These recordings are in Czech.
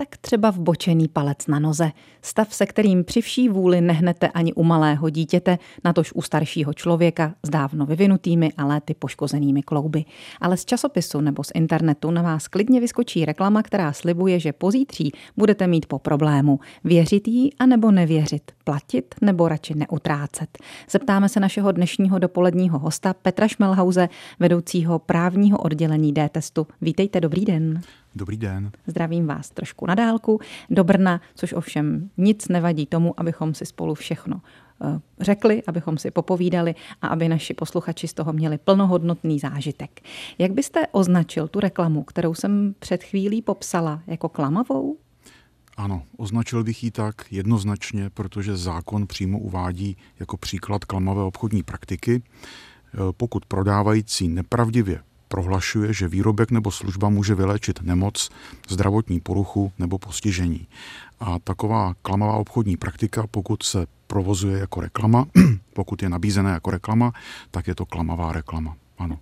tak třeba vbočený palec na noze. Stav, se kterým při vší vůli nehnete ani u malého dítěte, natož u staršího člověka s dávno vyvinutými a léty poškozenými klouby. Ale z časopisu nebo z internetu na vás klidně vyskočí reklama, která slibuje, že pozítří budete mít po problému. Věřit jí a nebo nevěřit, platit nebo radši neutrácet. Zeptáme se našeho dnešního dopoledního hosta Petra Šmelhauze, vedoucího právního oddělení D-testu. Vítejte, dobrý den. Dobrý den. Zdravím vás trošku na dálku do Brna, což ovšem nic nevadí tomu, abychom si spolu všechno eh, řekli, abychom si popovídali a aby naši posluchači z toho měli plnohodnotný zážitek. Jak byste označil tu reklamu, kterou jsem před chvílí popsala jako klamavou? Ano, označil bych ji tak jednoznačně, protože zákon přímo uvádí jako příklad klamavé obchodní praktiky. Eh, pokud prodávající nepravdivě prohlašuje, že výrobek nebo služba může vyléčit nemoc, zdravotní poruchu nebo postižení. A taková klamavá obchodní praktika, pokud se provozuje jako reklama, pokud je nabízená jako reklama, tak je to klamavá reklama. Ano.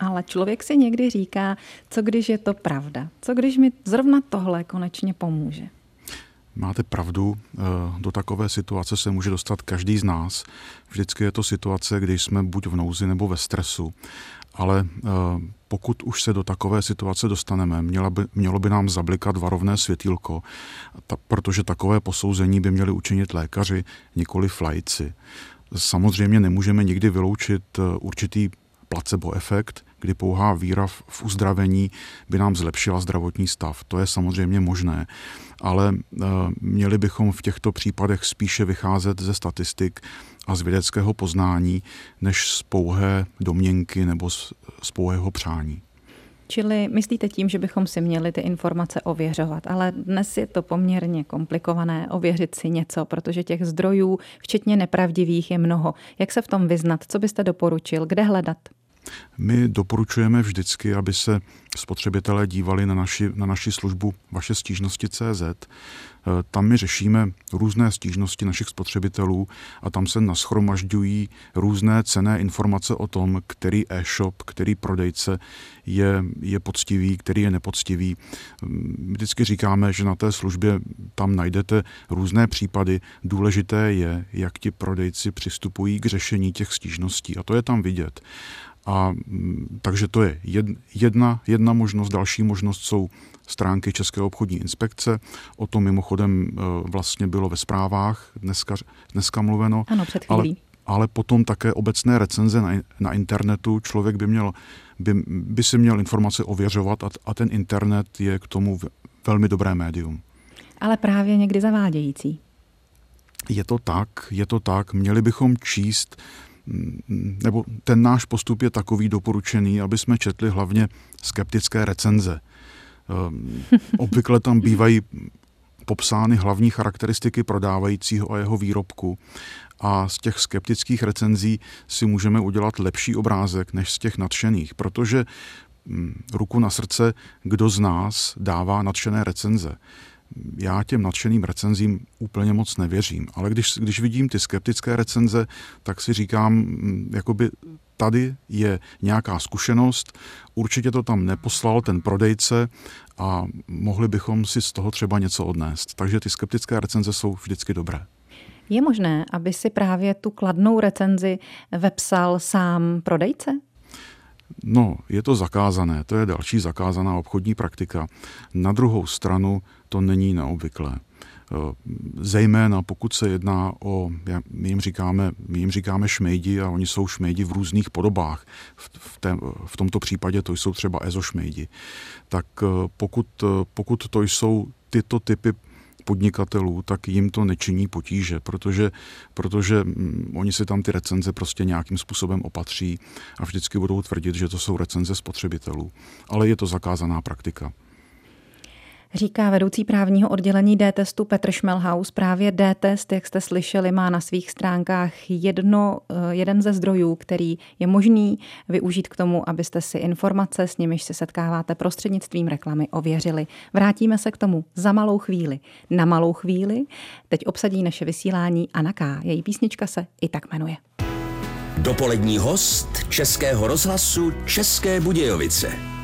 Ale člověk si někdy říká, co když je to pravda? Co když mi zrovna tohle konečně pomůže? Máte pravdu, eh, do takové situace se může dostat každý z nás. Vždycky je to situace, kdy jsme buď v nouzi nebo ve stresu ale eh, pokud už se do takové situace dostaneme, mělo by, mělo by nám zablikat varovné světýlko, ta, protože takové posouzení by měli učinit lékaři, nikoli flajci. Samozřejmě nemůžeme nikdy vyloučit eh, určitý placebo efekt, kdy pouhá víra v uzdravení by nám zlepšila zdravotní stav. To je samozřejmě možné, ale eh, měli bychom v těchto případech spíše vycházet ze statistik a z vědeckého poznání, než z pouhé domněnky nebo z, z pouhého přání. Čili myslíte tím, že bychom si měli ty informace ověřovat, ale dnes je to poměrně komplikované ověřit si něco, protože těch zdrojů, včetně nepravdivých, je mnoho. Jak se v tom vyznat? Co byste doporučil? Kde hledat? My doporučujeme vždycky, aby se spotřebitelé dívali na naši, na naši službu vaše stížnosti CZ. E, tam my řešíme různé stížnosti našich spotřebitelů a tam se naschromažďují různé cené informace o tom, který e-shop, který prodejce je, je poctivý, který je nepoctivý. Vždycky říkáme, že na té službě tam najdete různé případy. Důležité je, jak ti prodejci přistupují k řešení těch stížností a to je tam vidět. A takže to je jedna, jedna možnost. Další možnost jsou stránky České obchodní inspekce. O tom mimochodem e, vlastně bylo ve zprávách dneska, dneska mluveno. Ano, před chvílí. Ale, ale potom také obecné recenze na, na internetu. Člověk by, měl, by, by si měl informace ověřovat a, a ten internet je k tomu velmi dobré médium. Ale právě někdy zavádějící. Je to tak, je to tak. Měli bychom číst nebo ten náš postup je takový doporučený, aby jsme četli hlavně skeptické recenze. Ehm, obvykle tam bývají popsány hlavní charakteristiky prodávajícího a jeho výrobku a z těch skeptických recenzí si můžeme udělat lepší obrázek než z těch nadšených, protože hm, ruku na srdce, kdo z nás dává nadšené recenze já těm nadšeným recenzím úplně moc nevěřím, ale když, když vidím ty skeptické recenze, tak si říkám, mm, jakoby tady je nějaká zkušenost, určitě to tam neposlal ten prodejce a mohli bychom si z toho třeba něco odnést. Takže ty skeptické recenze jsou vždycky dobré. Je možné, aby si právě tu kladnou recenzi vepsal sám prodejce? No, je to zakázané, to je další zakázaná obchodní praktika. Na druhou stranu to není neobvyklé. Eh, zejména pokud se jedná o, my jim říkáme, my jim říkáme šmejdi a oni jsou šmejdi v různých podobách. V, v, té, v tomto případě to jsou třeba ezošmejdi. Tak eh, pokud, eh, pokud to jsou tyto typy podnikatelů, tak jim to nečiní potíže, protože, protože mm, oni si tam ty recenze prostě nějakým způsobem opatří a vždycky budou tvrdit, že to jsou recenze spotřebitelů. Ale je to zakázaná praktika. Říká vedoucí právního oddělení D-testu Petr Šmelhaus. Právě D-test, jak jste slyšeli, má na svých stránkách jedno, eh, jeden ze zdrojů, který je možný využít k tomu, abyste si informace, s nimiž se setkáváte prostřednictvím reklamy, ověřili. Vrátíme se k tomu za malou chvíli. Na malou chvíli teď obsadí naše vysílání Anna K. Její písnička se i tak jmenuje. Dopolední host Českého rozhlasu České Budějovice.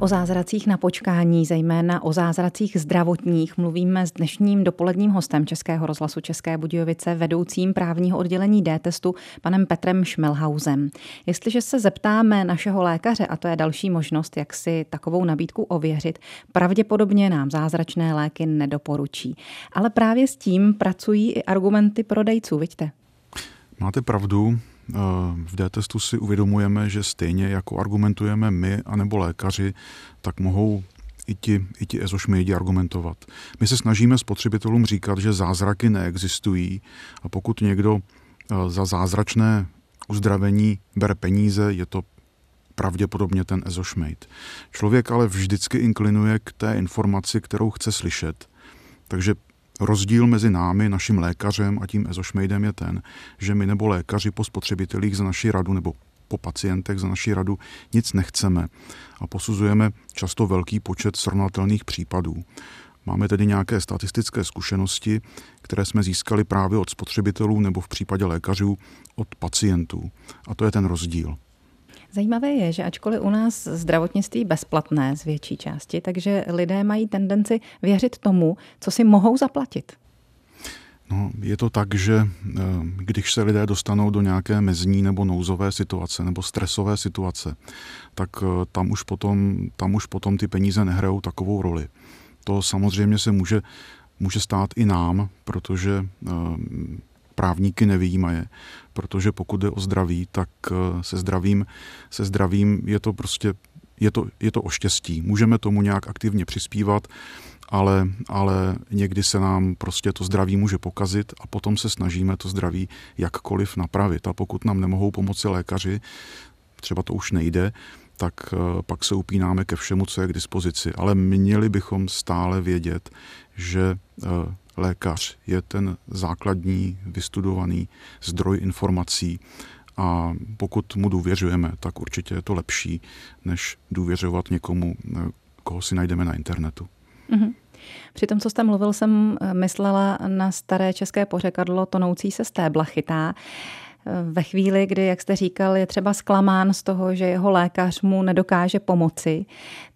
O zázracích na počkání, zejména o zázracích zdravotních, mluvíme s dnešním dopoledním hostem Českého rozhlasu České Budějovice, vedoucím právního oddělení D-testu, panem Petrem Šmelhausem. Jestliže se zeptáme našeho lékaře, a to je další možnost, jak si takovou nabídku ověřit, pravděpodobně nám zázračné léky nedoporučí. Ale právě s tím pracují i argumenty prodejců, vidíte? Máte pravdu, v D-testu si uvědomujeme, že stejně jako argumentujeme my anebo lékaři, tak mohou i ti, i ti ezošmejdi argumentovat. My se snažíme spotřebitelům říkat, že zázraky neexistují a pokud někdo eh, za zázračné uzdravení bere peníze, je to pravděpodobně ten ezošmejd. Člověk ale vždycky inklinuje k té informaci, kterou chce slyšet. Takže Rozdíl mezi námi, naším lékařem a tím ezošmejdem je ten, že my nebo lékaři po spotřebitelích za naši radu nebo po pacientech za naši radu nic nechceme a posuzujeme často velký počet srovnatelných případů. Máme tedy nějaké statistické zkušenosti, které jsme získali právě od spotřebitelů nebo v případě lékařů od pacientů. A to je ten rozdíl. Zajímavé je, že ačkoliv u nás zdravotnictví bezplatné z větší části, takže lidé mají tendenci věřit tomu, co si mohou zaplatit. No, je to tak, že eh, když se lidé dostanou do nějaké mezní nebo nouzové situace nebo stresové situace, tak eh, tam už potom, tam už potom ty peníze nehrajou takovou roli. To samozřejmě se může, může stát i nám, protože eh, právníky nevyjímaje, protože pokud jde o zdraví, tak eh, se zdravím, se zdravím je to prostě je to, je to o štěstí. Můžeme tomu nějak aktivně přispívat, ale, ale někdy se nám prostě to zdraví může pokazit a potom se snažíme to zdraví jakkoliv napravit. A pokud nám nemohou pomoci lékaři, třeba to už nejde, tak eh, pak se upínáme ke všemu, co je k dispozici. Ale měli bychom stále vědět, že eh, lékař je ten základní vystudovaný zdroj informací a pokud mu důvěřujeme, tak určitě je to lepší, než důvěřovat někomu, eh, koho si najdeme na internetu. Mm-hmm. Při tom, co jste mluvil, jsem eh, myslela na staré české pořekadlo tonoucí se stébla chytá ve chvíli, kdy, jak jste říkal, je třeba zklamán z toho, že jeho lékař mu nedokáže pomoci,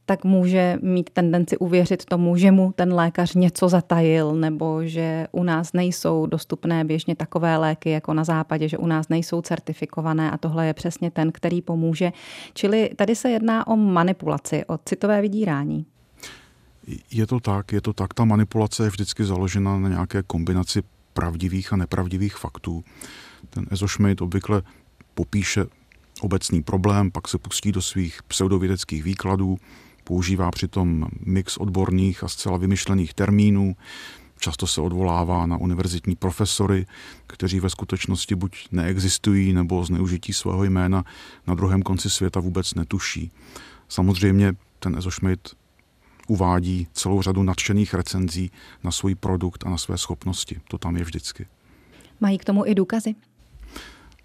tak může mít tendenci uvěřit tomu, že mu ten lékař něco zatajil, nebo že u nás nejsou dostupné běžně takové léky jako na západě, že u nás nejsou certifikované a tohle je přesně ten, který pomůže. Čili tady se jedná o manipulaci, o citové vydírání. Je to tak, je to tak. Ta manipulace je vždycky založena na nějaké kombinaci pravdivých a nepravdivých faktů. Ten Ezošmejt obvykle popíše obecný problém, pak se pustí do svých pseudovědeckých výkladů, používá přitom mix odborných a zcela vymyšlených termínů, často se odvolává na univerzitní profesory, kteří ve skutečnosti buď neexistují, nebo zneužití svého jména na druhém konci světa vůbec netuší. Samozřejmě ten Ezošmejt uvádí celou řadu nadšených recenzí na svůj produkt a na své schopnosti. To tam je vždycky. Mají k tomu i důkazy?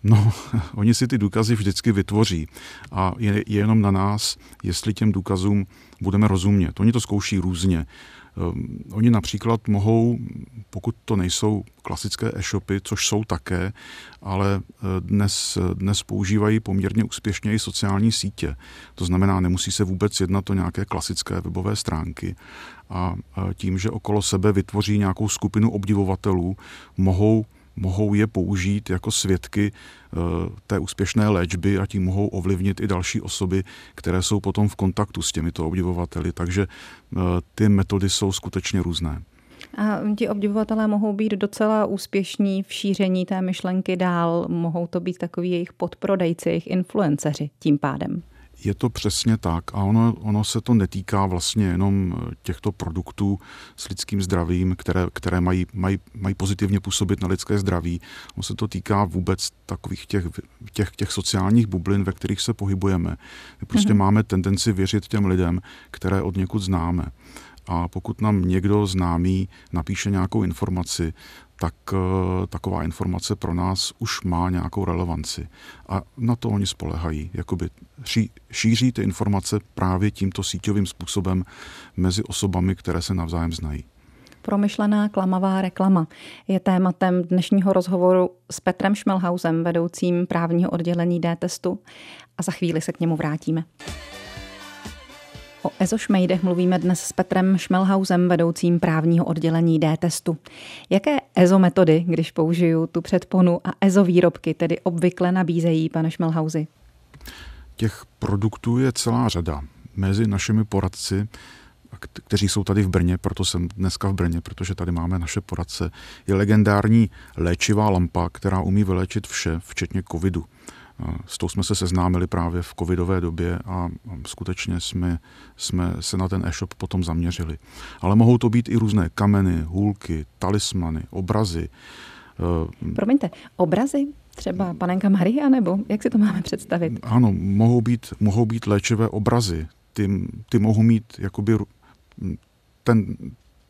No, oni si ty důkazy vždycky vytvoří a je, je jenom na nás, jestli těm důkazům budeme rozumět. Oni to zkouší různě. Um, oni například mohou, pokud to nejsou klasické e-shopy, což jsou také, ale eh, dnes, dnes používají poměrně úspěšně i sociální sítě. To znamená, nemusí se vůbec jednat o nějaké klasické webové stránky. A eh, tím, že okolo sebe vytvoří nějakou skupinu obdivovatelů, mohou mohou je použít jako svědky eh, té úspěšné léčby a tím mohou ovlivnit i další osoby, které jsou potom v kontaktu s těmito obdivovateli. Takže eh, ty metody jsou skutečně různé. A ti obdivovatelé mohou být docela úspěšní v šíření té myšlenky dál. Mohou to být takový jejich podprodejci, jejich influenceři tím pádem. Je to přesně tak a ono, ono se to netýká vlastně jenom eh, těchto produktů s lidským zdravím, které, které mají, mají, mají pozitivně působit na lidské zdraví. Ono se to týká vůbec takových těch, těch, těch sociálních bublin, ve kterých se pohybujeme. My prostě mm-hmm. máme tendenci věřit těm lidem, které od někud známe. A pokud nám někdo známý napíše nějakou informaci, tak eh, taková informace pro nás už má nějakou relevanci. A na to oni spolehají. Jakoby šíří ty informace právě tímto síťovým způsobem mezi osobami, které se navzájem znají. Promyšlená klamavá reklama je tématem dnešního rozhovoru s Petrem Šmelhausem, vedoucím právního oddělení D-testu a za chvíli se k němu vrátíme. O ezošmejdech mluvíme dnes s Petrem Šmelhausem, vedoucím právního oddělení D-testu. Jaké ezometody, když použiju tu předponu a ezovýrobky, tedy obvykle nabízejí, pane Šmelhausi? Těch produktů je celá řada. Mezi našimi poradci kteří jsou tady v Brně, proto jsem dneska v Brně, protože tady máme naše poradce, je legendární léčivá lampa, která umí vyléčit vše, včetně covidu. S tou jsme se seznámili právě v covidové době a skutečně jsme, jsme se na ten e-shop potom zaměřili. Ale mohou to být i různé kameny, hůlky, talismany, obrazy. Promiňte, obrazy? Třeba panenka Maria, nebo jak si to máme představit? Ano, mohou být, mohou být léčivé obrazy. Ty, ty mohou mít jakoby ten,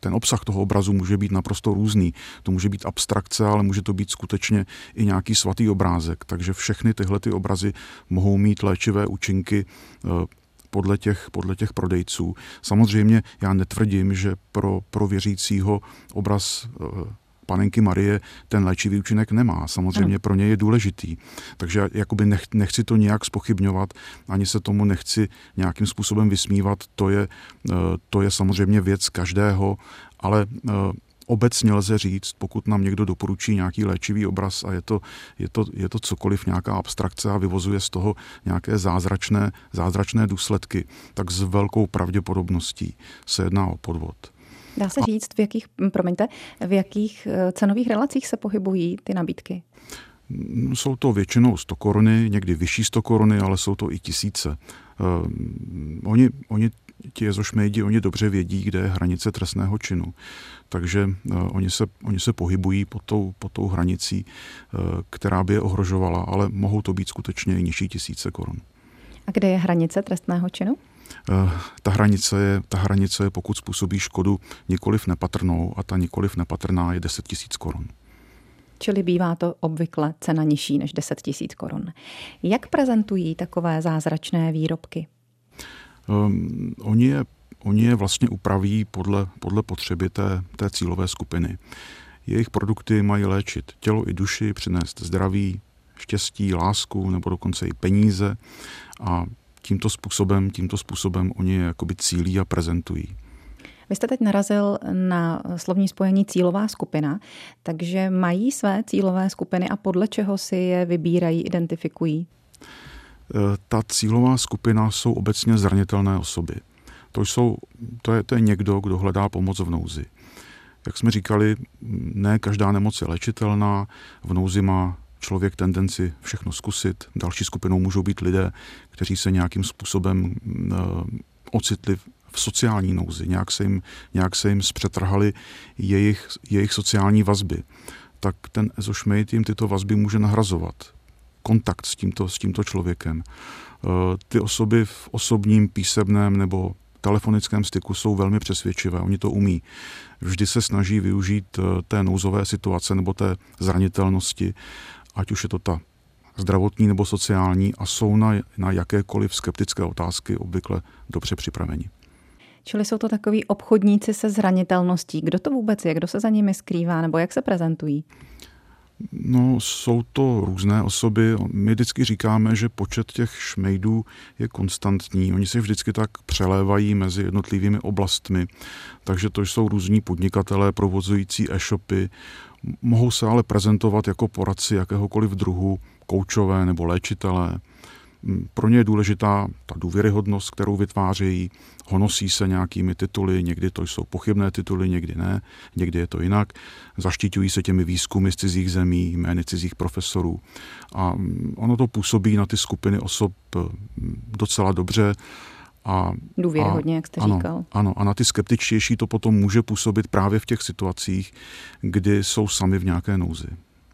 ten obsah toho obrazu může být naprosto různý. To může být abstrakce, ale může to být skutečně i nějaký svatý obrázek. Takže všechny tyhle ty obrazy mohou mít léčivé účinky eh, podle těch, podle těch prodejců. Samozřejmě já netvrdím, že pro, pro věřícího obraz eh, panenky Marie ten léčivý účinek nemá. Samozřejmě ano. pro ně je důležitý. Takže jakoby nech, nechci to nějak spochybňovat, ani se tomu nechci nějakým způsobem vysmívat. To je, eh, to je samozřejmě věc každého, ale eh, obecně lze říct, pokud nám někdo doporučí nějaký léčivý obraz a je to, je to, je to cokoliv, nějaká abstrakce a vyvozuje z toho nějaké zázračné, zázračné důsledky, tak s velkou pravděpodobností se jedná o podvod. Dá se říct, v jakých, promiňte, v jakých eh, cenových relacích se pohybují ty nabídky? Mm, jsou to většinou 100 koruny, někdy vyšší 100 koruny, ale jsou to i tisíce. Uh, oni, oni ti jezošmejdi, oni dobře vědí, kde je hranice trestného činu. Takže uh, oni, se, oni se pohybují pod tou, pod tou hranicí, uh, která by je ohrožovala, ale mohou to být skutečně i nižší tisíce korun. A kde je hranice trestného činu? Eh, ta hranice, je, ta hranice je, pokud způsobí škodu nikoliv nepatrnou a ta nikoliv nepatrná je 10 tisíc korun. Čili bývá to obvykle cena nižší než 10 tisíc korun. Jak prezentují takové zázračné výrobky? Um, oni, je, oni je vlastně upraví podle, podle potřeby té, té cílové skupiny. Jejich produkty mají léčit tělo i duši, přinést zdraví, štěstí, lásku nebo dokonce i peníze a tímto způsobem, tímto způsobem oni je jakoby cílí a prezentují. Vy jste teď narazil na slovní spojení cílová skupina, takže mají své cílové skupiny a podle čeho si je vybírají, identifikují? E, ta cílová skupina jsou obecně zranitelné osoby. To, jsou, to, je, to je někdo, kdo hledá pomoc v nouzi. Jak jsme říkali, ne každá nemoc je léčitelná, v nouzi má člověk tendenci všechno zkusit. Další skupinou můžou být lidé, kteří se nějakým způsobem uh, ocitli v sociální nouzi, nějak se jim, nějak se jim zpřetrhali jejich, jejich sociální vazby. Tak ten ezošmejt jim tyto vazby může nahrazovat. Kontakt s tímto, s tímto člověkem. Uh, ty osoby v osobním, písemném nebo telefonickém styku jsou velmi přesvědčivé, oni to umí. Vždy se snaží využít eh, té nouzové situace nebo té zranitelnosti ať už je to ta zdravotní nebo sociální, a jsou na, na jakékoliv skeptické otázky obvykle dobře připraveni. Čili jsou to takový obchodníci se zranitelností. Kdo to vůbec je? Kdo se za nimi skrývá? Nebo jak se prezentují? No, jsou to různé osoby. My vždycky říkáme, že počet těch šmejdů je konstantní. Oni se vždycky tak přelévají mezi jednotlivými oblastmi. Takže to jsou různí podnikatelé provozující e-shopy, Mohou se ale prezentovat jako poradci jakéhokoliv druhu, koučové nebo léčitelé. Mm, pro ně je důležitá ta důvěryhodnost, kterou vytvářejí, honosí se nějakými tituly, někdy to jsou pochybné tituly, někdy ne, někdy je to jinak. Zaštiťují se těmi výzkumy z cizích zemí, jmény cizích profesorů. A mm, ono to působí na ty skupiny osob mm, docela dobře a, Důvěryhodně, a, jak jste ano, říkal. Ano, a na ty skeptičtější to potom může působit právě v těch situacích, kdy jsou sami v nějaké nouzi.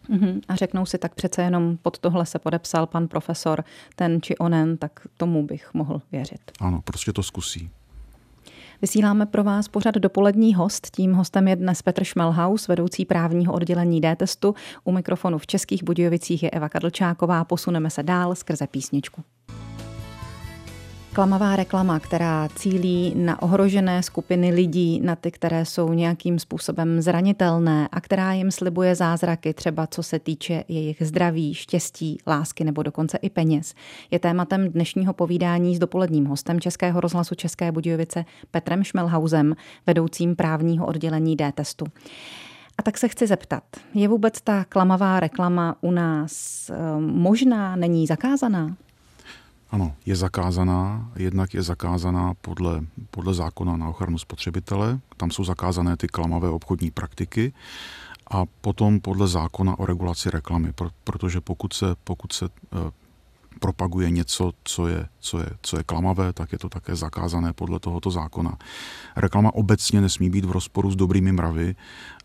Uhum. A řeknou si, tak přece jenom pod tohle se podepsal pan profesor, ten či onen, tak tomu bych mohl věřit. Ano, prostě to zkusí. Vysíláme pro vás pořad dopolední host. Tím hostem je dnes Petr Šmelhaus, vedoucí právního oddělení D-testu. U mikrofonu v Českých Budějovicích je Eva Kadlčáková. Posuneme se dál skrze písničku. Klamavá reklama, která cílí na ohrožené skupiny lidí, na ty, které jsou nějakým způsobem zranitelné a která jim slibuje zázraky, třeba co se týče jejich zdraví, štěstí, lásky nebo dokonce i peněz, je tématem dnešního povídání s dopoledním hostem Českého rozhlasu České Budějovice Petrem Šmelhausem, vedoucím právního oddělení D-testu. A tak se chci zeptat, je vůbec ta klamavá reklama u nás eh, možná, není zakázaná? Ano, je zakázaná, jednak je zakázaná podle, podle zákona na ochranu spotřebitele, tam jsou zakázané ty klamavé obchodní praktiky a potom podle zákona o regulaci reklamy, protože pokud se, pokud se eh, propaguje něco, co je, co, je, co je klamavé, tak je to také zakázané podle tohoto zákona. Reklama obecně nesmí být v rozporu s dobrými mravy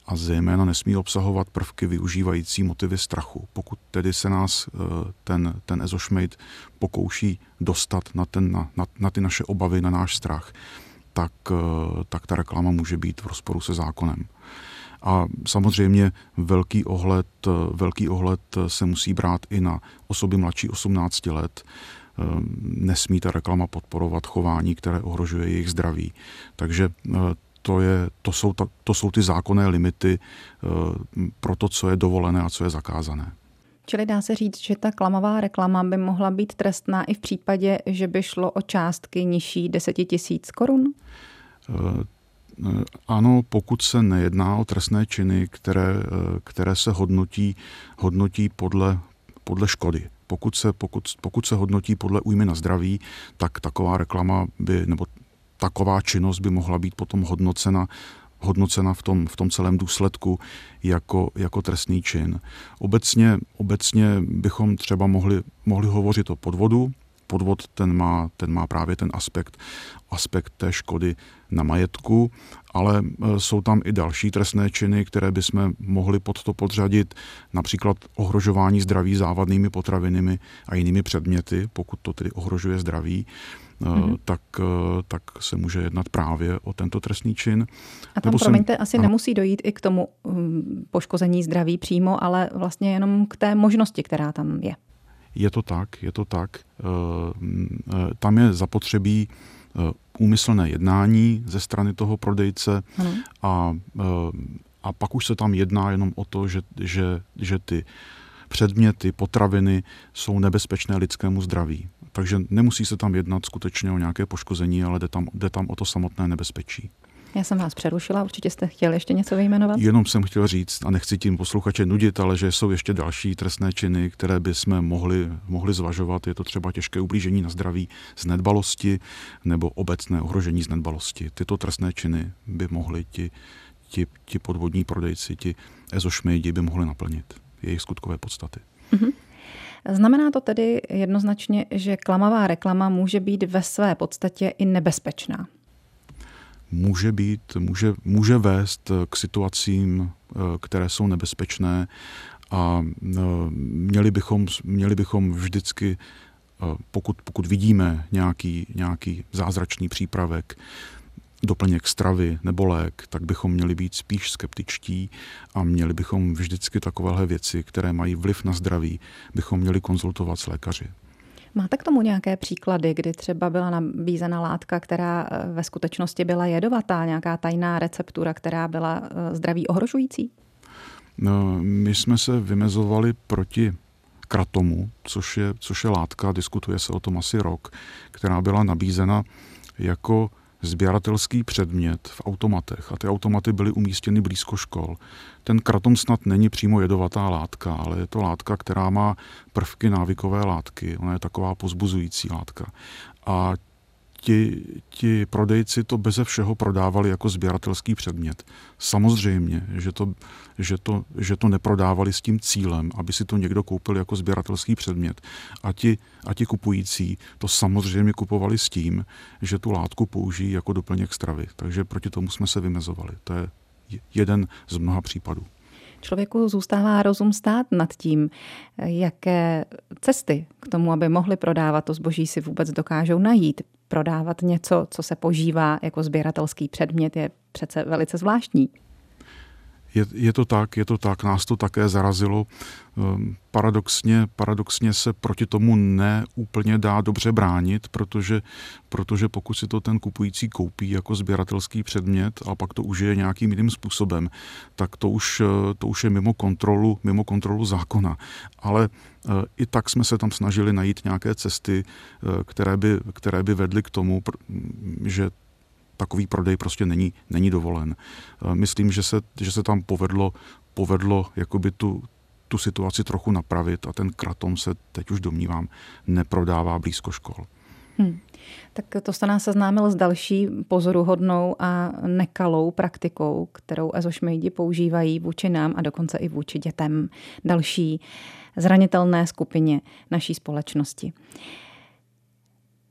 a zejména nesmí obsahovat prvky využívající motivy strachu. Pokud tedy se nás eh, ten, ten ezošmejt pokouší dostat na, ten, na, na, na ty naše obavy, na náš strach, tak, eh, tak ta reklama může být v rozporu se zákonem. A samozřejmě velký ohled, eh, velký ohled se musí brát i na osoby mladší 18 let. Nesmí ta reklama podporovat chování, které ohrožuje jejich zdraví. Takže to, je, to, jsou, ta, to jsou ty zákonné limity uh, pro to, co je dovolené a co je zakázané. Čili dá se říct, že ta klamová reklama by mohla být trestná i v případě, že by šlo o částky nižší 10 tisíc korun? Uh, ano, pokud se nejedná o trestné činy, které, které se hodnotí, hodnotí podle, podle škody. Pokud se, pokud, pokud se hodnotí podle újmy na zdraví, tak taková reklama by, nebo taková činnost by mohla být potom hodnocena hodnocena v tom, v tom celém důsledku jako, jako trestný čin. Obecně, obecně bychom třeba mohli, mohli hovořit o podvodu. Podvod ten má, ten má právě ten aspekt, aspekt té škody na majetku, ale e, jsou tam i další trestné činy, které bychom mohli pod to podřadit, například ohrožování zdraví závadnými potravinami a jinými předměty, pokud to tedy ohrožuje zdraví mm-hmm. tak, eh, tak se může jednat právě o tento trestný čin. A tam, Nebo promiňte, jsem, asi ano. nemusí dojít i k tomu hm, poškození zdraví přímo, ale vlastně jenom k té možnosti, která tam je. Je to tak, je to tak. Eh, tam je zapotřebí úmyslné jednání ze strany toho prodejce a, a pak už se tam jedná jenom o to, že, že, že ty předměty, potraviny jsou nebezpečné lidskému zdraví. Takže nemusí se tam jednat skutečně o nějaké poškození, ale jde tam, jde tam o to samotné nebezpečí. Já jsem vás přerušila, určitě jste chtěli ještě něco vyjmenovat? Jenom jsem chtěl říct, a nechci tím posluchače nudit, ale že jsou ještě další trestné činy, které by jsme mohli, mohli zvažovat. Je to třeba těžké ublížení na zdraví z nedbalosti nebo obecné ohrožení z nedbalosti. Tyto trestné činy by mohli ti, ti, ti podvodní prodejci, ti ezošmejdi by mohli naplnit jejich skutkové podstaty. Mm-hmm. Znamená to tedy jednoznačně, že klamavá reklama může být ve své podstatě i nebezpečná? Může být, může, může vést k situacím, eh, které jsou nebezpečné a eh, měli bychom, měli bychom vždycky, eh, pokud, pokud vidíme nějaký, nějaký zázračný přípravek, doplněk stravy nebo lék, tak bychom měli být spíš skeptičtí a měli bychom vždycky takovéhle věci, které mají vliv na zdraví, bychom měli konzultovat s lékaři. Máte k tomu nějaké příklady, kdy třeba byla nabízena látka, která eh, ve skutečnosti byla jedovatá, nějaká tajná receptura, která byla eh, zdraví ohrožující? No, my jsme se vymezovali proti kratomu, což je, což je látka, diskutuje se o tom asi rok, která byla nabízena jako sběratelský předmět v automatech a ty automaty byly umístěny blízko škol. Ten kratom snad není přímo jedovatá látka, ale je to látka, která má prvky návykové látky. Ona je taková pozbuzující látka. A ti, ti prodejci to beze všeho prodávali jako sběratelský předmět. Samozřejmě, že to, že, to, že to neprodávali s tím cílem, aby si to někdo koupil jako sběratelský předmět. A ti, a ti kupující to samozřejmě kupovali s tím, že tu látku použijí jako doplněk stravy. Takže proti tomu jsme se vymezovali. To je jeden z mnoha případů. Člověku zůstává rozum stát nad tím, jaké cesty k tomu, aby mohli prodávat to zboží, si vůbec dokážou najít prodávat něco, co se požívá jako sběratelský předmět, je přece velice zvláštní. Je, je to tak, je to tak, nás to také zarazilo. Ehm, paradoxně, paradoxně se proti tomu neúplně dá dobře bránit, protože, protože pokud si to ten kupující koupí jako sběratelský předmět a pak to užije nějakým jiným způsobem, tak to už, to už je mimo kontrolu, mimo kontrolu zákona. Ale eh, i tak jsme se tam snažili najít nějaké cesty, eh, které by, které by vedly k tomu, že takový prodej prostě není, není dovolen. Eh, myslím, že se, že se tam povedlo, povedlo jakoby tu, tu situaci trochu napravit a ten kratom se teď už domnívám neprodává blízko škol. Hmm. Tak to jste nás seznámil s další pozoruhodnou a nekalou praktikou, kterou ezošmejdi používají vůči nám a dokonce i vůči dětem. Další zranitelné skupině naší společnosti.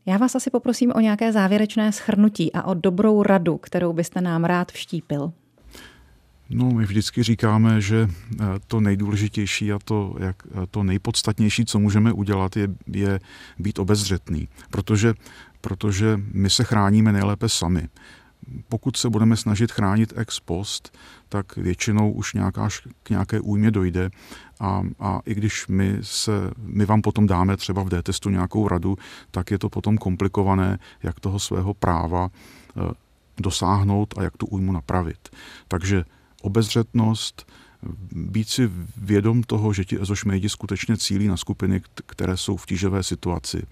Já vás asi poprosím o nějaké závěrečné schrnutí a o dobrou radu, kterou byste nám rád vštípil. No, my vždycky říkáme, že eh, to nejdůležitější a to, jak, eh, to nejpodstatnější, co můžeme udělat, je, je být obezřetný, protože, protože my se chráníme nejlépe sami. Pokud se budeme snažit chránit ex post, tak většinou už nějaká, k nějaké újmě dojde a, a i když my, se, my vám potom dáme třeba v D-testu nějakou radu, tak je to potom komplikované, jak toho svého práva eh, dosáhnout a jak tu újmu napravit. Takže obezřetnost, být si vědom toho, že ti ezošmejdi skutečně cílí na skupiny, které jsou v tíživé situaci.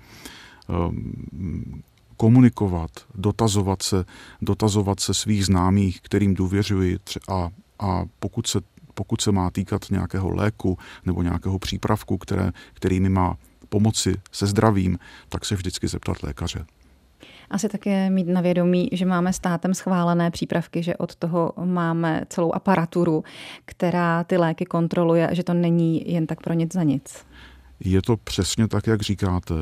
Komunikovat, dotazovat se, dotazovat se svých známých, kterým důvěřuji a, a pokud, se, pokud se má týkat nějakého léku nebo nějakého přípravku, které, který mi má pomoci se zdravím, tak se vždycky zeptat lékaře. Asi také mít na vědomí, že máme státem schválené přípravky, že od toho máme celou aparaturu, která ty léky kontroluje, že to není jen tak pro nic za nic. Je to přesně tak, jak říkáte.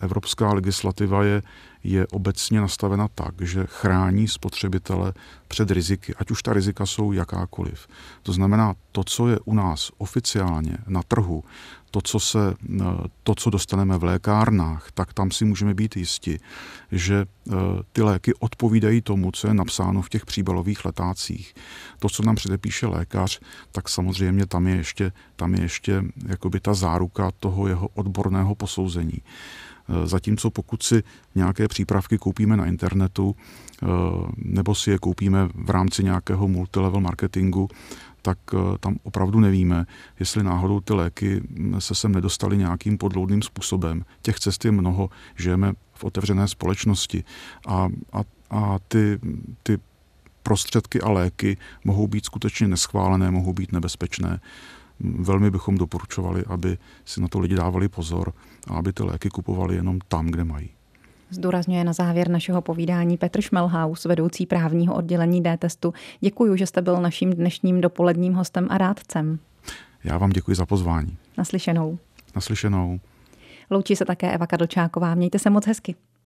Evropská legislativa je, je obecně nastavena tak, že chrání spotřebitele před riziky, ať už ta rizika jsou jakákoliv. To znamená, to, co je u nás oficiálně na trhu, to, co, se, eh, to, co dostaneme v lékárnách, tak tam si můžeme být jisti, že eh, ty léky odpovídají tomu, co je napsáno v těch příbalových letácích. To, co nám předepíše lékař, tak samozřejmě tam je ještě, tam je ještě jakoby ta záruka toho jeho odborného posouzení. Eh, zatímco pokud si nějaké přípravky koupíme na internetu nebo si je koupíme v rámci nějakého multilevel marketingu, tak eh, tam opravdu nevíme, jestli náhodou ty léky mm, se sem nedostaly nějakým podloudným způsobem. Těch cest je mnoho, žijeme v otevřené společnosti a, a, a ty, ty prostředky a léky mohou být skutečně neschválené, mohou být nebezpečné. Velmi bychom doporučovali, aby si na to lidi dávali pozor a aby ty léky kupovali jenom tam, kde mají. Zdůrazňuje na závěr našeho povídání Petr Šmelhaus, vedoucí právního oddělení D-testu. Děkuji, že jste byl naším dnešním dopoledním hostem a rádcem. Já vám děkuji za pozvání. Naslyšenou. Naslyšenou. Loučí se také Eva Kadlčáková. Mějte se moc hezky.